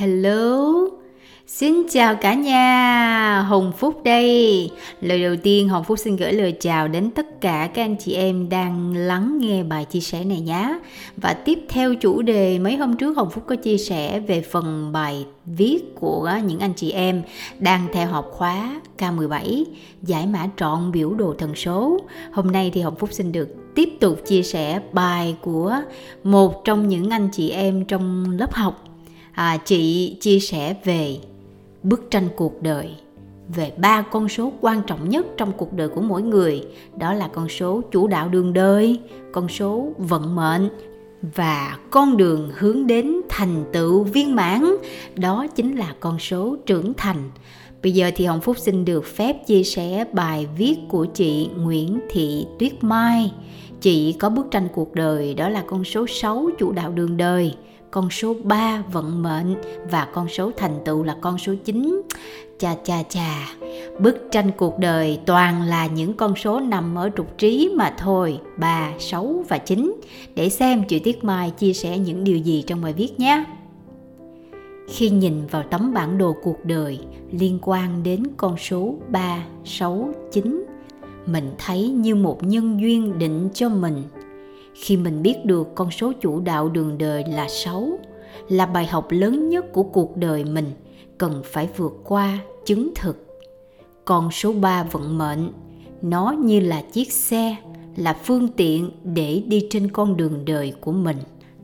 Hello, xin chào cả nhà, Hồng Phúc đây. Lời đầu tiên Hồng Phúc xin gửi lời chào đến tất cả các anh chị em đang lắng nghe bài chia sẻ này nhé. Và tiếp theo chủ đề mấy hôm trước Hồng Phúc có chia sẻ về phần bài viết của những anh chị em đang theo học khóa K17 giải mã trọn biểu đồ thần số. Hôm nay thì Hồng Phúc xin được tiếp tục chia sẻ bài của một trong những anh chị em trong lớp học à, chị chia sẻ về bức tranh cuộc đời về ba con số quan trọng nhất trong cuộc đời của mỗi người. Đó là con số chủ đạo đường đời con số vận mệnh và con đường hướng đến thành tựu viên mãn. Đó chính là con số trưởng thành. Bây giờ thì hồng phúc xin được phép chia sẻ bài viết của chị nguyễn thị tuyết mai. Chị có bức tranh cuộc đời đó là con số 6 chủ đạo đường đời con số 3 vận mệnh và con số thành tựu là con số 9. Chà chà chà, bức tranh cuộc đời toàn là những con số nằm ở trục trí mà thôi, 3, 6 và 9. Để xem chị Tiết Mai chia sẻ những điều gì trong bài viết nhé. Khi nhìn vào tấm bản đồ cuộc đời liên quan đến con số 3, 6, 9, mình thấy như một nhân duyên định cho mình khi mình biết được con số chủ đạo đường đời là 6 là bài học lớn nhất của cuộc đời mình, cần phải vượt qua chứng thực. Con số 3 vận mệnh, nó như là chiếc xe, là phương tiện để đi trên con đường đời của mình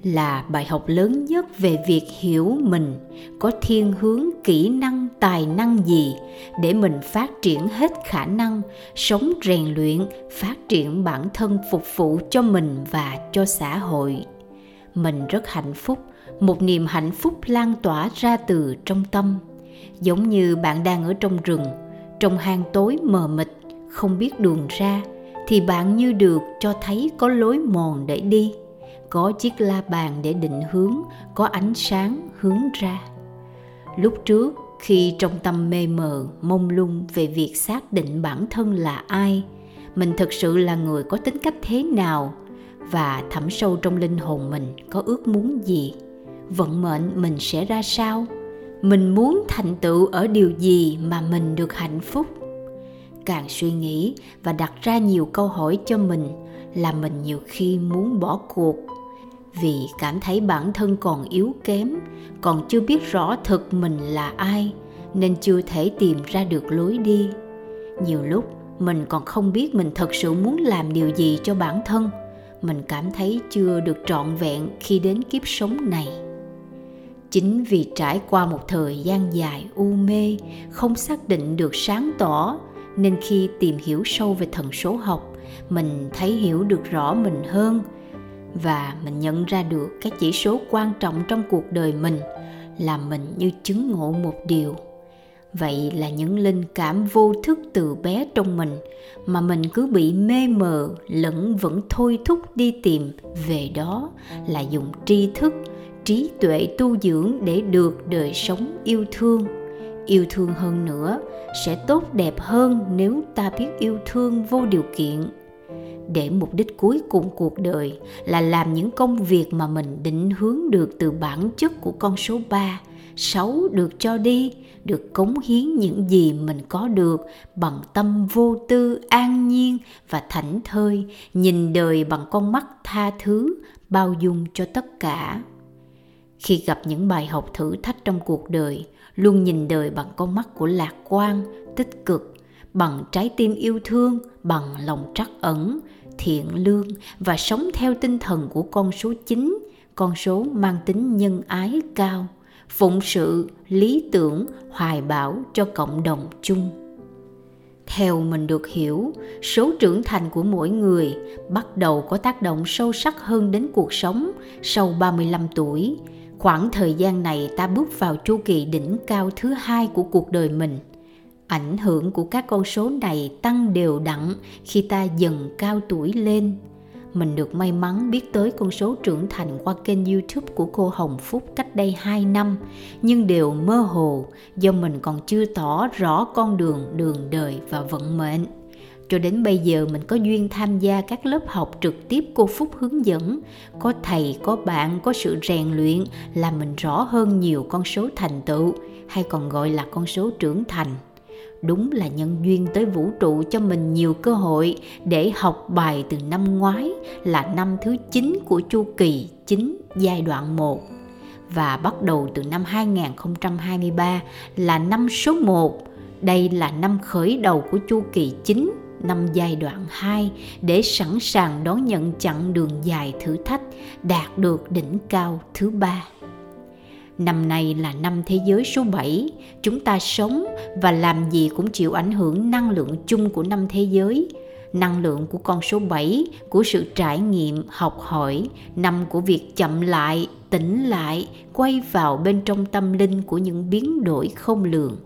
là bài học lớn nhất về việc hiểu mình, có thiên hướng, kỹ năng, tài năng gì để mình phát triển hết khả năng, sống rèn luyện, phát triển bản thân phục vụ cho mình và cho xã hội. Mình rất hạnh phúc, một niềm hạnh phúc lan tỏa ra từ trong tâm. Giống như bạn đang ở trong rừng, trong hang tối mờ mịt, không biết đường ra, thì bạn như được cho thấy có lối mòn để đi có chiếc la bàn để định hướng, có ánh sáng hướng ra. Lúc trước, khi trong tâm mê mờ, mông lung về việc xác định bản thân là ai, mình thực sự là người có tính cách thế nào và thẳm sâu trong linh hồn mình có ước muốn gì, vận mệnh mình sẽ ra sao, mình muốn thành tựu ở điều gì mà mình được hạnh phúc. Càng suy nghĩ và đặt ra nhiều câu hỏi cho mình là mình nhiều khi muốn bỏ cuộc vì cảm thấy bản thân còn yếu kém, còn chưa biết rõ thực mình là ai, nên chưa thể tìm ra được lối đi. Nhiều lúc, mình còn không biết mình thật sự muốn làm điều gì cho bản thân. Mình cảm thấy chưa được trọn vẹn khi đến kiếp sống này. Chính vì trải qua một thời gian dài u mê, không xác định được sáng tỏ, nên khi tìm hiểu sâu về thần số học, mình thấy hiểu được rõ mình hơn và mình nhận ra được các chỉ số quan trọng trong cuộc đời mình làm mình như chứng ngộ một điều. Vậy là những linh cảm vô thức từ bé trong mình mà mình cứ bị mê mờ lẫn vẫn thôi thúc đi tìm về đó là dùng tri thức, trí tuệ tu dưỡng để được đời sống yêu thương. Yêu thương hơn nữa sẽ tốt đẹp hơn nếu ta biết yêu thương vô điều kiện để mục đích cuối cùng cuộc đời là làm những công việc mà mình định hướng được từ bản chất của con số 3, 6 được cho đi, được cống hiến những gì mình có được bằng tâm vô tư an nhiên và thảnh thơi, nhìn đời bằng con mắt tha thứ, bao dung cho tất cả. Khi gặp những bài học thử thách trong cuộc đời, luôn nhìn đời bằng con mắt của lạc quan, tích cực, bằng trái tim yêu thương, bằng lòng trắc ẩn, thiện lương và sống theo tinh thần của con số 9, con số mang tính nhân ái cao, phụng sự, lý tưởng, hoài bão cho cộng đồng chung. Theo mình được hiểu, số trưởng thành của mỗi người bắt đầu có tác động sâu sắc hơn đến cuộc sống sau 35 tuổi. Khoảng thời gian này ta bước vào chu kỳ đỉnh cao thứ hai của cuộc đời mình – ảnh hưởng của các con số này tăng đều đặn khi ta dần cao tuổi lên. Mình được may mắn biết tới con số trưởng thành qua kênh youtube của cô Hồng Phúc cách đây 2 năm, nhưng đều mơ hồ do mình còn chưa tỏ rõ con đường đường đời và vận mệnh. Cho đến bây giờ mình có duyên tham gia các lớp học trực tiếp cô phúc hướng dẫn. Có thầy, có bạn, có sự rèn luyện làm mình rõ hơn nhiều con số thành tựu, hay còn gọi là con số trưởng thành đúng là nhân duyên tới vũ trụ cho mình nhiều cơ hội để học bài từ năm ngoái là năm thứ 9 của chu kỳ 9 giai đoạn 1 và bắt đầu từ năm 2023 là năm số 1. Đây là năm khởi đầu của chu kỳ 9 năm giai đoạn 2 để sẵn sàng đón nhận chặng đường dài thử thách đạt được đỉnh cao thứ ba. Năm nay là năm thế giới số 7, chúng ta sống và làm gì cũng chịu ảnh hưởng năng lượng chung của năm thế giới. Năng lượng của con số 7, của sự trải nghiệm, học hỏi, năm của việc chậm lại, tỉnh lại, quay vào bên trong tâm linh của những biến đổi không lường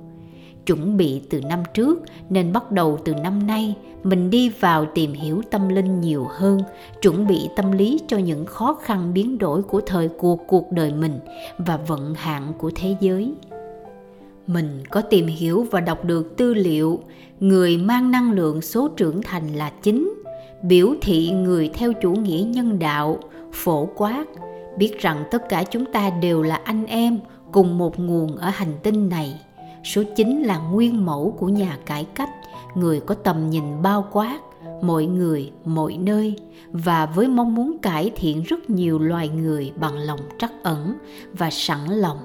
chuẩn bị từ năm trước, nên bắt đầu từ năm nay, mình đi vào tìm hiểu tâm linh nhiều hơn, chuẩn bị tâm lý cho những khó khăn biến đổi của thời cuộc cuộc đời mình và vận hạn của thế giới. Mình có tìm hiểu và đọc được tư liệu, người mang năng lượng số trưởng thành là chính, biểu thị người theo chủ nghĩa nhân đạo, phổ quát, biết rằng tất cả chúng ta đều là anh em cùng một nguồn ở hành tinh này số 9 là nguyên mẫu của nhà cải cách. Người có tầm nhìn bao quát, mọi người, mọi nơi. Và với mong muốn cải thiện rất nhiều loài người bằng lòng trắc ẩn và sẵn lòng.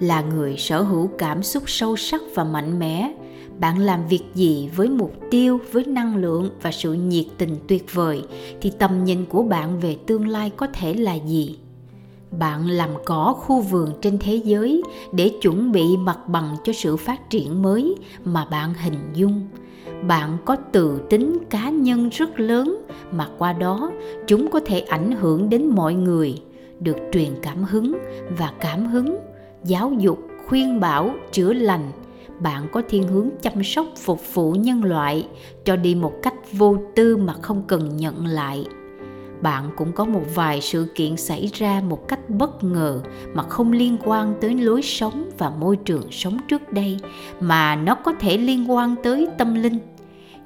Là người sở hữu cảm xúc sâu sắc và mạnh mẽ. Bạn làm việc gì với mục tiêu, với năng lượng và sự nhiệt tình tuyệt vời thì tầm nhìn của bạn về tương lai có thể là gì? Bạn làm cỏ khu vườn trên thế giới để chuẩn bị mặt bằng cho sự phát triển mới mà bạn hình dung. Bạn có tự tính cá nhân rất lớn mà qua đó chúng có thể ảnh hưởng đến mọi người, được truyền cảm hứng và cảm hứng, giáo dục, khuyên bảo, chữa lành. Bạn có thiên hướng chăm sóc phục vụ nhân loại cho đi một cách vô tư mà không cần nhận lại bạn cũng có một vài sự kiện xảy ra một cách bất ngờ mà không liên quan tới lối sống và môi trường sống trước đây, mà nó có thể liên quan tới tâm linh.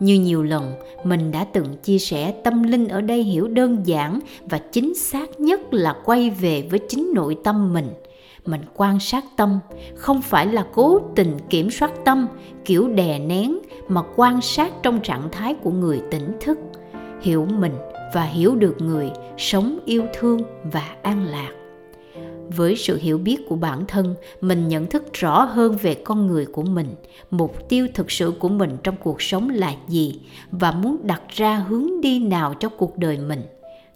Như nhiều lần, mình đã từng chia sẻ tâm linh ở đây hiểu đơn giản và chính xác nhất là quay về với chính nội tâm mình. Mình quan sát tâm, không phải là cố tình kiểm soát tâm, kiểu đè nén, mà quan sát trong trạng thái của người tỉnh thức. Hiểu mình và hiểu được người sống yêu thương và an lạc. Với sự hiểu biết của bản thân, mình nhận thức rõ hơn về con người của mình, mục tiêu thực sự của mình trong cuộc sống là gì và muốn đặt ra hướng đi nào cho cuộc đời mình.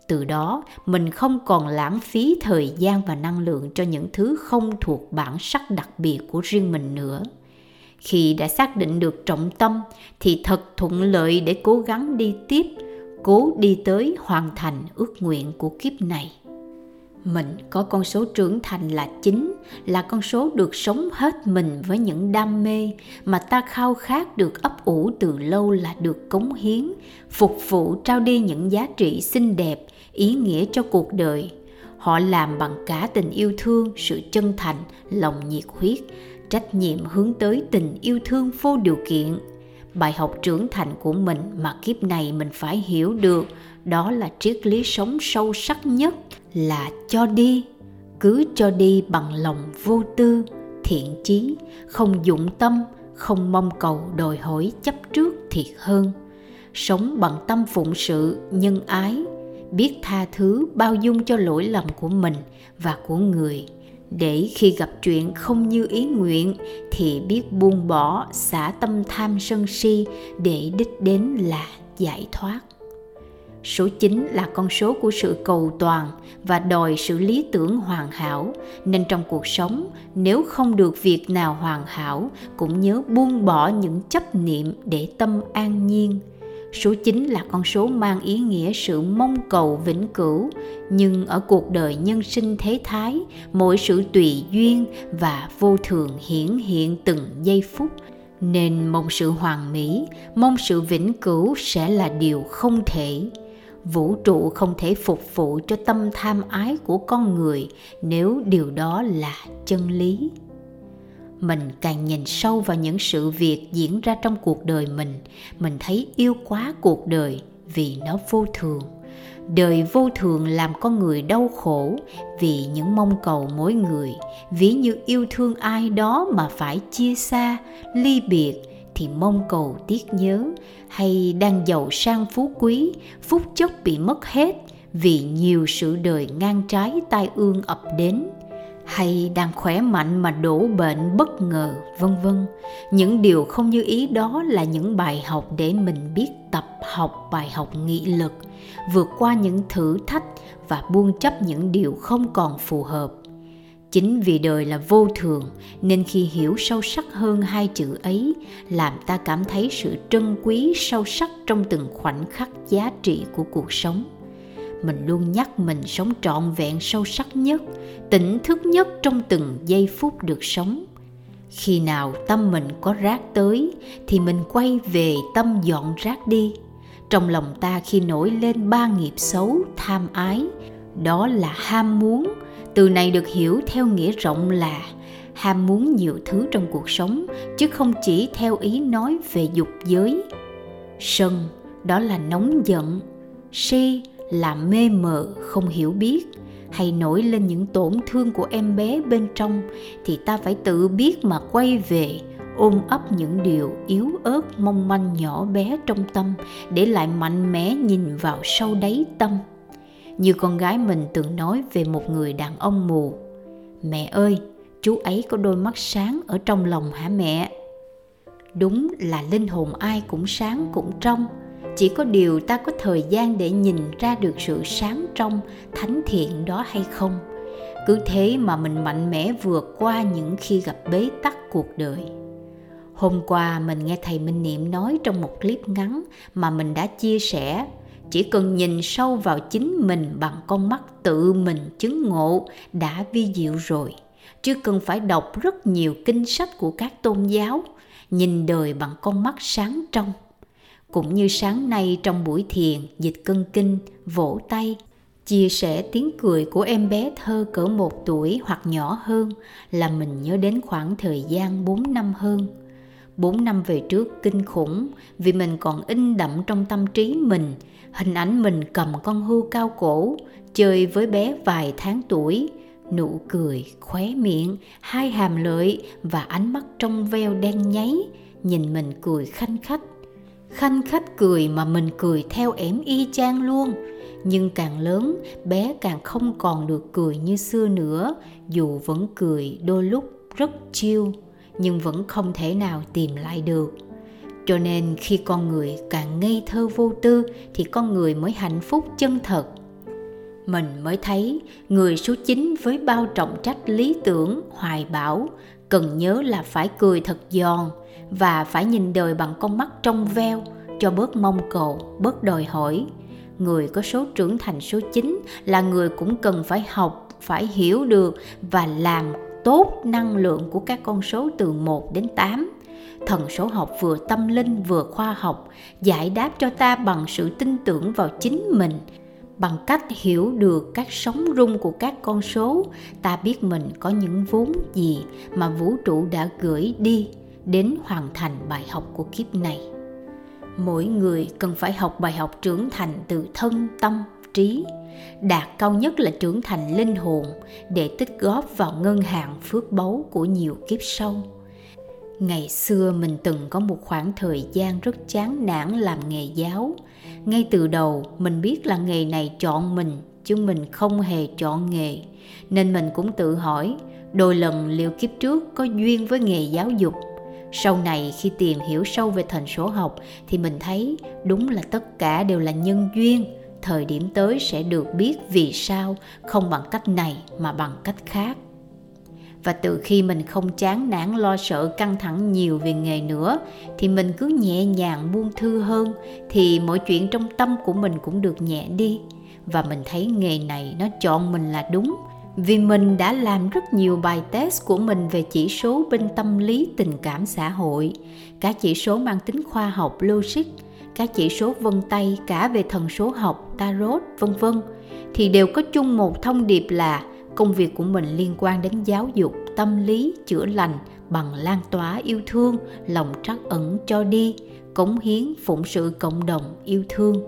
Từ đó, mình không còn lãng phí thời gian và năng lượng cho những thứ không thuộc bản sắc đặc biệt của riêng mình nữa. Khi đã xác định được trọng tâm thì thật thuận lợi để cố gắng đi tiếp cố đi tới hoàn thành ước nguyện của kiếp này. Mình có con số trưởng thành là chính là con số được sống hết mình với những đam mê mà ta khao khát được ấp ủ từ lâu là được cống hiến, phục vụ, trao đi những giá trị xinh đẹp, ý nghĩa cho cuộc đời. Họ làm bằng cả tình yêu thương, sự chân thành, lòng nhiệt huyết, trách nhiệm hướng tới tình yêu thương vô điều kiện bài học trưởng thành của mình mà kiếp này mình phải hiểu được, đó là triết lý sống sâu sắc nhất là cho đi. Cứ cho đi bằng lòng vô tư, thiện chí, không dụng tâm, không mong cầu đòi hỏi chấp trước thiệt hơn. Sống bằng tâm phụng sự, nhân ái, biết tha thứ bao dung cho lỗi lầm của mình và của người để khi gặp chuyện không như ý nguyện, thì biết buông bỏ xả tâm tham sân si để đích đến là giải thoát. Số 9 là con số của sự cầu toàn và đòi sự lý tưởng hoàn hảo. Nên trong cuộc sống, nếu không được việc nào hoàn hảo, cũng nhớ buông bỏ những chấp niệm để tâm an nhiên. Số 9 là con số mang ý nghĩa sự mong cầu vĩnh cửu, nhưng ở cuộc đời nhân sinh thế thái, mỗi sự tùy duyên và vô thường hiển hiện từng giây phút, nên mong sự hoàn mỹ, mong sự vĩnh cửu sẽ là điều không thể. Vũ trụ không thể phục vụ cho tâm tham ái của con người nếu điều đó là chân lý mình càng nhìn sâu vào những sự việc diễn ra trong cuộc đời mình. Mình thấy yêu quá cuộc đời vì nó vô thường. Đời vô thường làm con người đau khổ vì những mong cầu mỗi người. Ví như yêu thương ai đó mà phải chia xa, ly biệt thì mong cầu tiếc nhớ. Hay đang giàu sang phú quý, phút chốc bị mất hết vì nhiều sự đời ngang trái tai ương ập đến hay đang khỏe mạnh mà đổ bệnh bất ngờ, vân vân. Những điều không như ý đó là những bài học để mình biết tập học bài học nghị lực, vượt qua những thử thách và buông chấp những điều không còn phù hợp. Chính vì đời là vô thường, nên khi hiểu sâu sắc hơn hai chữ ấy, làm ta cảm thấy sự trân quý sâu sắc trong từng khoảnh khắc giá trị của cuộc sống mình luôn nhắc mình sống trọn vẹn, sâu sắc nhất, tỉnh thức nhất trong từng giây phút được sống. Khi nào tâm mình có rác tới, thì mình quay về tâm dọn rác đi. Trong lòng ta khi nổi lên ba nghiệp xấu, tham ái, đó là ham muốn. Từ này được hiểu theo nghĩa rộng là ham muốn nhiều thứ trong cuộc sống, chứ không chỉ theo ý nói về dục giới. Sân, đó là nóng giận. Si là mê mờ, không hiểu biết. Hay nổi lên những tổn thương của em bé bên trong, thì ta phải tự biết mà quay về, ôm ấp những điều yếu ớt mong manh nhỏ bé trong tâm, để lại mạnh mẽ nhìn vào sâu đáy tâm. Như con gái mình từng nói về một người đàn ông mù, mẹ ơi, chú ấy có đôi mắt sáng ở trong lòng hả mẹ? Đúng là linh hồn ai cũng sáng cũng trong chỉ có điều ta có thời gian để nhìn ra được sự sáng trong, thánh thiện đó hay không? Cứ thế mà mình mạnh mẽ vượt qua những khi gặp bế tắc cuộc đời. Hôm qua mình nghe thầy minh niệm nói trong một clip ngắn mà mình đã chia sẻ, chỉ cần nhìn sâu vào chính mình bằng con mắt tự mình chứng ngộ đã vi diệu rồi, chứ cần phải đọc rất nhiều kinh sách của các tôn giáo, nhìn đời bằng con mắt sáng trong cũng như sáng nay trong buổi thiền, dịch cân kinh, vỗ tay, chia sẻ tiếng cười của em bé thơ cỡ một tuổi hoặc nhỏ hơn là mình nhớ đến khoảng thời gian 4 năm hơn. 4 năm về trước kinh khủng, vì mình còn in đậm trong tâm trí mình, hình ảnh mình cầm con hưu cao cổ, chơi với bé vài tháng tuổi, nụ cười khóe miệng, hai hàm lợi và ánh mắt trong veo đen nháy, nhìn mình cười khanh khách khanh khách cười mà mình cười theo ẻm y chang luôn. Nhưng càng lớn bé càng không còn được cười như xưa nữa. Dù vẫn cười đôi lúc rất chiêu nhưng vẫn không thể nào tìm lại được. Cho nên khi con người càng ngây thơ vô tư thì con người mới hạnh phúc chân thật. Mình mới thấy người số 9 với bao trọng trách lý tưởng, hoài bão cần nhớ là phải cười thật giòn và phải nhìn đời bằng con mắt trong veo cho bớt mong cầu, bớt đòi hỏi. Người có số trưởng thành số 9 là người cũng cần phải học, phải hiểu được và làm tốt năng lượng của các con số từ 1 đến 8. Thần số học vừa tâm linh vừa khoa học, giải đáp cho ta bằng sự tin tưởng vào chính mình, bằng cách hiểu được các sóng rung của các con số ta biết mình có những vốn gì mà vũ trụ đã gửi đi đến hoàn thành bài học của kiếp này. Mỗi người cần phải học bài học trưởng thành từ thân tâm, trí. Đạt cao nhất là trưởng thành linh hồn để tích góp vào ngân hàng phước báu của nhiều kiếp sau. Ngày xưa mình từng có một khoảng thời gian rất chán nản làm nghề giáo. Ngay từ đầu, mình biết là nghề này chọn mình, chứ mình không hề chọn nghề. Nên mình cũng tự hỏi, đôi lần liệu kiếp trước có duyên với nghề giáo dục? Sau này khi tìm hiểu sâu về thành số học thì mình thấy đúng là tất cả đều là nhân duyên. Thời điểm tới sẽ được biết vì sao, không bằng cách này mà bằng cách khác. Và từ khi mình không chán nản lo sợ căng thẳng nhiều về nghề nữa, thì mình cứ nhẹ nhàng buông thư hơn thì mọi chuyện trong tâm của mình cũng được nhẹ đi. Và mình thấy nghề này nó chọn mình là đúng vì mình đã làm rất nhiều bài test của mình về chỉ số bên tâm lý, tình cảm xã hội. Cả chỉ số mang tính khoa học, logic các chỉ số vân tay, cả về thần số học, tarot, vân vân. Thì đều có chung một thông điệp là công việc của mình liên quan đến giáo dục, tâm lý, chữa lành bằng lan tỏa yêu thương, lòng trắc ẩn cho đi, cống hiến phụng sự cộng đồng yêu thương.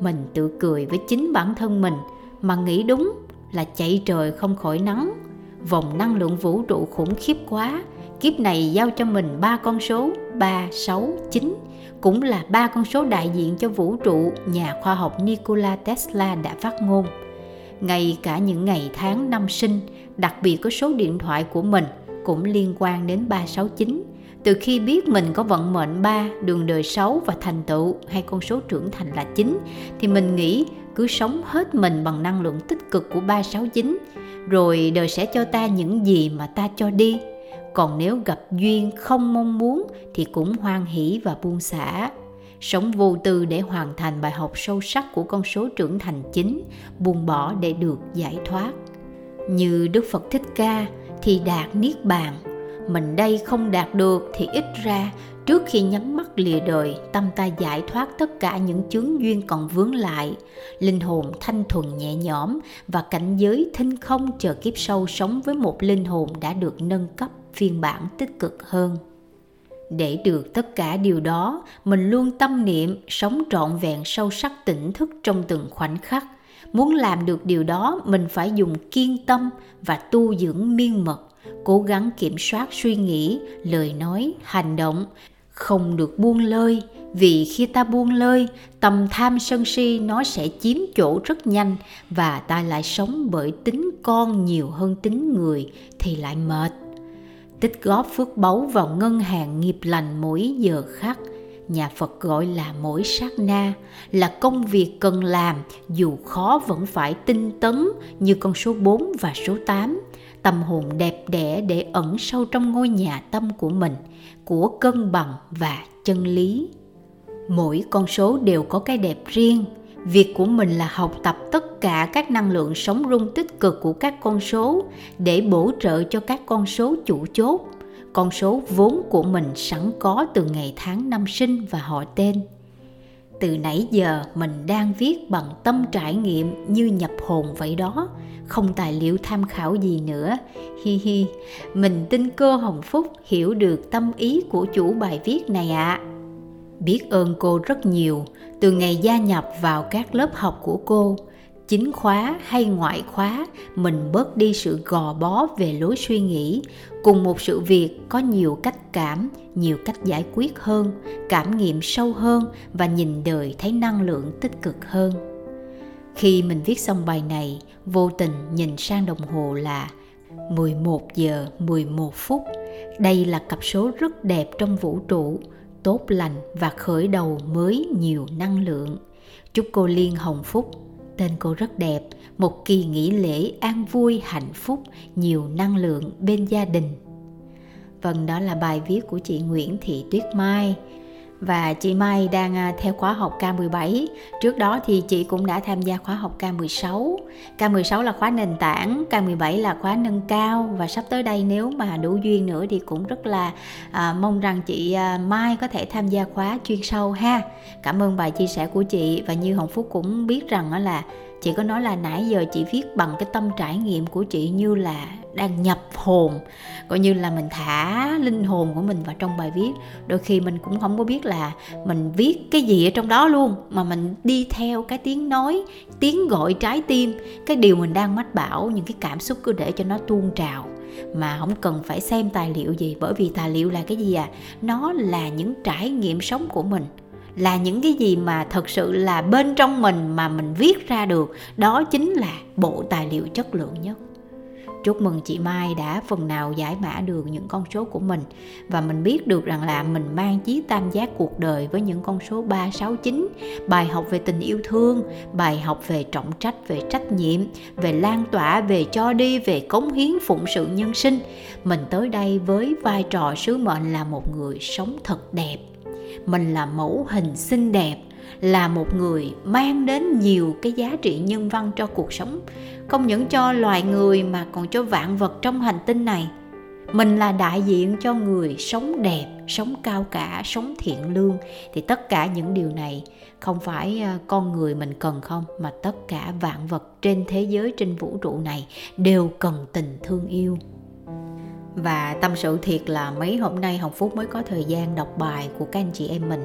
Mình tự cười với chính bản thân mình mà nghĩ đúng là chạy trời không khỏi nắng vòng năng lượng vũ trụ khủng khiếp quá kiếp này giao cho mình ba con số 3, 6, 9 cũng là ba con số đại diện cho vũ trụ nhà khoa học Nikola Tesla đã phát ngôn. Ngay cả những ngày tháng năm sinh, đặc biệt có số điện thoại của mình cũng liên quan đến 369. Từ khi biết mình có vận mệnh 3, đường đời 6 và thành tựu hay con số trưởng thành là 9 thì mình nghĩ cứ sống hết mình bằng năng lượng tích cực của 369 rồi đời sẽ cho ta những gì mà ta cho đi. Còn nếu gặp duyên không mong muốn thì cũng hoan hỷ và buông xả. Sống vô tư để hoàn thành bài học sâu sắc của con số trưởng thành chính buông bỏ để được giải thoát. Như đức phật thích ca thì đạt niết bàn mình đây không đạt được thì ít ra, trước khi nhắm mắt lìa đời, tâm ta giải thoát tất cả những chướng duyên còn vướng lại. Linh hồn thanh thuần nhẹ nhõm và cảnh giới thinh không chờ kiếp sâu sống với một linh hồn đã được nâng cấp phiên bản tích cực hơn. Để được tất cả điều đó, mình luôn tâm niệm, sống trọn vẹn sâu sắc tỉnh thức trong từng khoảnh khắc. Muốn làm được điều đó, mình phải dùng kiên tâm và tu dưỡng miên mật cố gắng kiểm soát suy nghĩ, lời nói, hành động. Không được buông lơi, vì khi ta buông lơi, tầm tham sân si nó sẽ chiếm chỗ rất nhanh và ta lại sống bởi tính con nhiều hơn tính người thì lại mệt. Tích góp phước báu vào ngân hàng nghiệp lành mỗi giờ khắc. Nhà Phật gọi là mỗi sát na, là công việc cần làm dù khó vẫn phải tinh tấn như con số 4 và số 8 tâm hồn đẹp đẽ để ẩn sâu trong ngôi nhà tâm của mình, của cân bằng và chân lý. Mỗi con số đều có cái đẹp riêng. Việc của mình là học tập tất cả các năng lượng sống rung tích cực của các con số để bổ trợ cho các con số chủ chốt. Con số vốn của mình sẵn có từ ngày tháng năm sinh và họ tên. Từ nãy giờ mình đang viết bằng tâm trải nghiệm như nhập hồn vậy đó không tài liệu tham khảo gì nữa. Hi hi, mình tin cô hồng phúc hiểu được tâm ý của chủ bài viết này ạ. À. biết ơn cô rất nhiều, từ ngày gia nhập vào các lớp học của cô. Chính khóa hay ngoại khóa, mình bớt đi sự gò bó về lối suy nghĩ. Cùng một sự việc có nhiều cách cảm, nhiều cách giải quyết hơn, cảm nghiệm sâu hơn và nhìn đời thấy năng lượng tích cực hơn khi mình viết xong bài này, vô tình nhìn sang đồng hồ là 11 giờ 11 phút. Đây là cặp số rất đẹp trong vũ trụ, tốt lành và khởi đầu mới nhiều năng lượng. Chúc cô liên hồng phúc. Tên cô rất đẹp, một kỳ nghỉ lễ an vui, hạnh phúc, nhiều năng lượng bên gia đình. Vâng đó là bài viết của chị nguyễn thị tuyết mai và chị Mai đang à, theo khóa học K17. Trước đó thì chị cũng đã tham gia khóa học K16. K16 là khóa nền tảng, K17 là khóa nâng cao và sắp tới đây nếu mà đủ duyên nữa thì cũng rất là à, mong rằng chị à, Mai có thể tham gia khóa chuyên sâu ha. Cảm ơn bài chia sẻ của chị và như Hồng Phúc cũng biết rằng là chị có nói là nãy giờ chị viết bằng cái tâm trải nghiệm của chị như là đang nhập hồn, coi như là mình thả linh hồn của mình vào trong bài viết. Đôi khi mình cũng không có biết là mình viết cái gì ở trong đó luôn, mà mình đi theo cái tiếng nói, tiếng gọi trái tim, cái điều mình đang mách bảo, những cái cảm xúc cứ để cho nó tuôn trào. Mà không cần phải xem tài liệu gì, bởi vì tài liệu là cái gì à? Nó là những trải nghiệm sống của mình là những cái gì mà thật sự là bên trong mình mà mình viết ra được đó chính là bộ tài liệu chất lượng nhất. Chúc mừng chị Mai đã phần nào giải mã được những con số của mình và mình biết được rằng là mình mang chí tam giác cuộc đời với những con số 3, 6, 9 bài học về tình yêu thương bài học về trọng trách, về trách nhiệm về lan tỏa, về cho đi, về cống hiến phụng sự nhân sinh. Mình tới đây với vai trò sứ mệnh là một người sống thật đẹp mình là mẫu hình xinh đẹp, là một người mang đến nhiều cái giá trị nhân văn cho cuộc sống. Không những cho loài người mà còn cho vạn vật trong hành tinh này. Mình là đại diện cho người sống đẹp, sống cao cả, sống thiện lương. Thì tất cả những điều này không phải à, con người mình cần không, mà tất cả vạn vật trên thế giới, trên vũ trụ này đều cần tình thương yêu và tâm sự thiệt là mấy hôm nay Hồng Phúc mới có thời gian đọc bài của các anh chị em mình.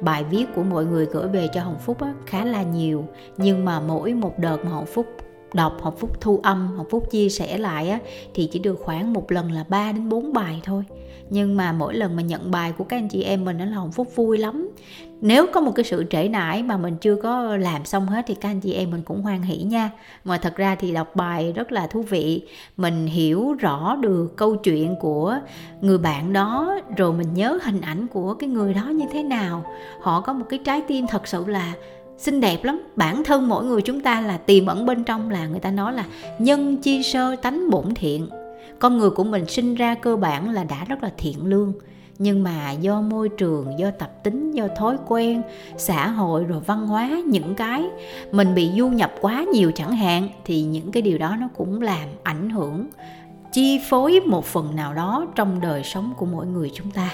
Bài viết của mọi người gửi về cho Hồng Phúc á, khá là nhiều. Nhưng mà mỗi một đợt mà Hồng Phúc đọc Hồng Phúc thu âm Hồng Phúc chia sẻ lại á, thì chỉ được khoảng một lần là 3 đến 4 bài thôi. Nhưng mà mỗi lần mà nhận bài của các anh chị em mình đó là hồng phúc vui lắm nếu có một cái sự trễ nải mà mình chưa có làm xong hết thì các anh chị em mình cũng hoan hỷ nha. Mà thật ra thì đọc bài rất là thú vị. Mình hiểu rõ được câu chuyện của người bạn đó, rồi mình nhớ hình ảnh của cái người đó như thế nào. Họ có một cái trái tim thật sự là xinh đẹp lắm. Bản thân mỗi người chúng ta là tiềm ẩn bên trong là người ta nói là nhân chi sơ tánh bổn thiện. Con người của mình sinh ra cơ bản là đã rất là thiện lương nhưng mà do môi trường, do tập tính, do thói quen, xã hội rồi văn hóa, những cái mình bị du nhập quá nhiều chẳng hạn, thì những cái điều đó nó cũng làm ảnh hưởng, chi phối một phần nào đó trong đời sống của mỗi người chúng ta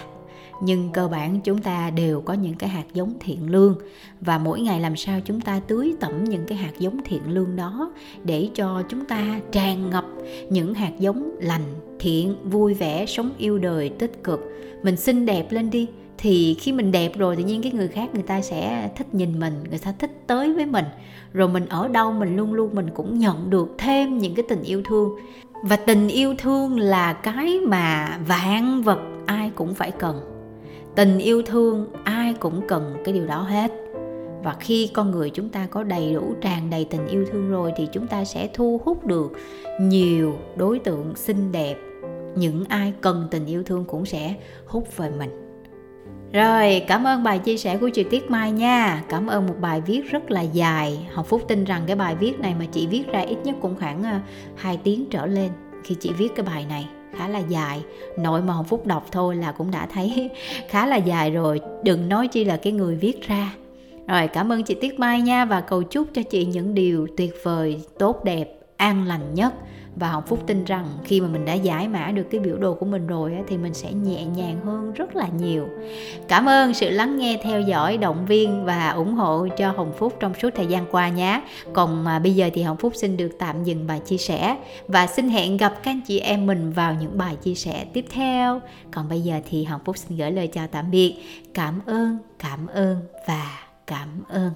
nhưng cơ bản chúng ta đều có những cái hạt giống thiện lương. Và mỗi ngày làm sao chúng ta tưới tẩm những cái hạt giống thiện lương đó để cho chúng ta tràn ngập những hạt giống lành, thiện, vui vẻ, sống yêu đời, tích cực. Mình xinh đẹp lên đi, thì khi mình đẹp rồi tự nhiên cái người khác người ta sẽ thích nhìn mình, người ta thích tới với mình. Rồi mình ở đâu mình luôn luôn mình cũng nhận được thêm những cái tình yêu thương. Và tình yêu thương là cái mà vạn vật ai cũng phải cần tình yêu thương ai cũng cần cái điều đó hết và khi con người chúng ta có đầy đủ tràn đầy tình yêu thương rồi thì chúng ta sẽ thu hút được nhiều đối tượng xinh đẹp những ai cần tình yêu thương cũng sẽ hút về mình rồi, cảm ơn bài chia sẻ của chị Tiết Mai nha. Cảm ơn một bài viết rất là dài. Học Phúc tin rằng cái bài viết này mà chị viết ra ít nhất cũng khoảng ờ, 2 tiếng trở lên khi chị viết cái bài này. Khá là dài. Nội mà hồng phúc đọc thôi là cũng đã thấy khá là dài rồi. Đừng nói chi là cái người viết ra. Rồi cảm ơn chị Tiết Mai nha và cầu chúc cho chị những điều tuyệt vời, tốt đẹp, an lành nhất và hồng phúc tin rằng khi mà mình đã giải mã được cái biểu đồ của mình rồi thì mình sẽ nhẹ nhàng hơn rất là nhiều. Cảm ơn sự lắng nghe, theo dõi, động viên và ủng hộ cho hồng phúc trong suốt thời gian qua nhé. Còn mà bây giờ thì hồng phúc xin được tạm dừng bài chia sẻ và xin hẹn gặp các anh chị em mình vào những bài chia sẻ tiếp theo. Còn bây giờ thì hồng phúc xin gửi lời chào tạm biệt. Cảm ơn cảm ơn và cảm ơn.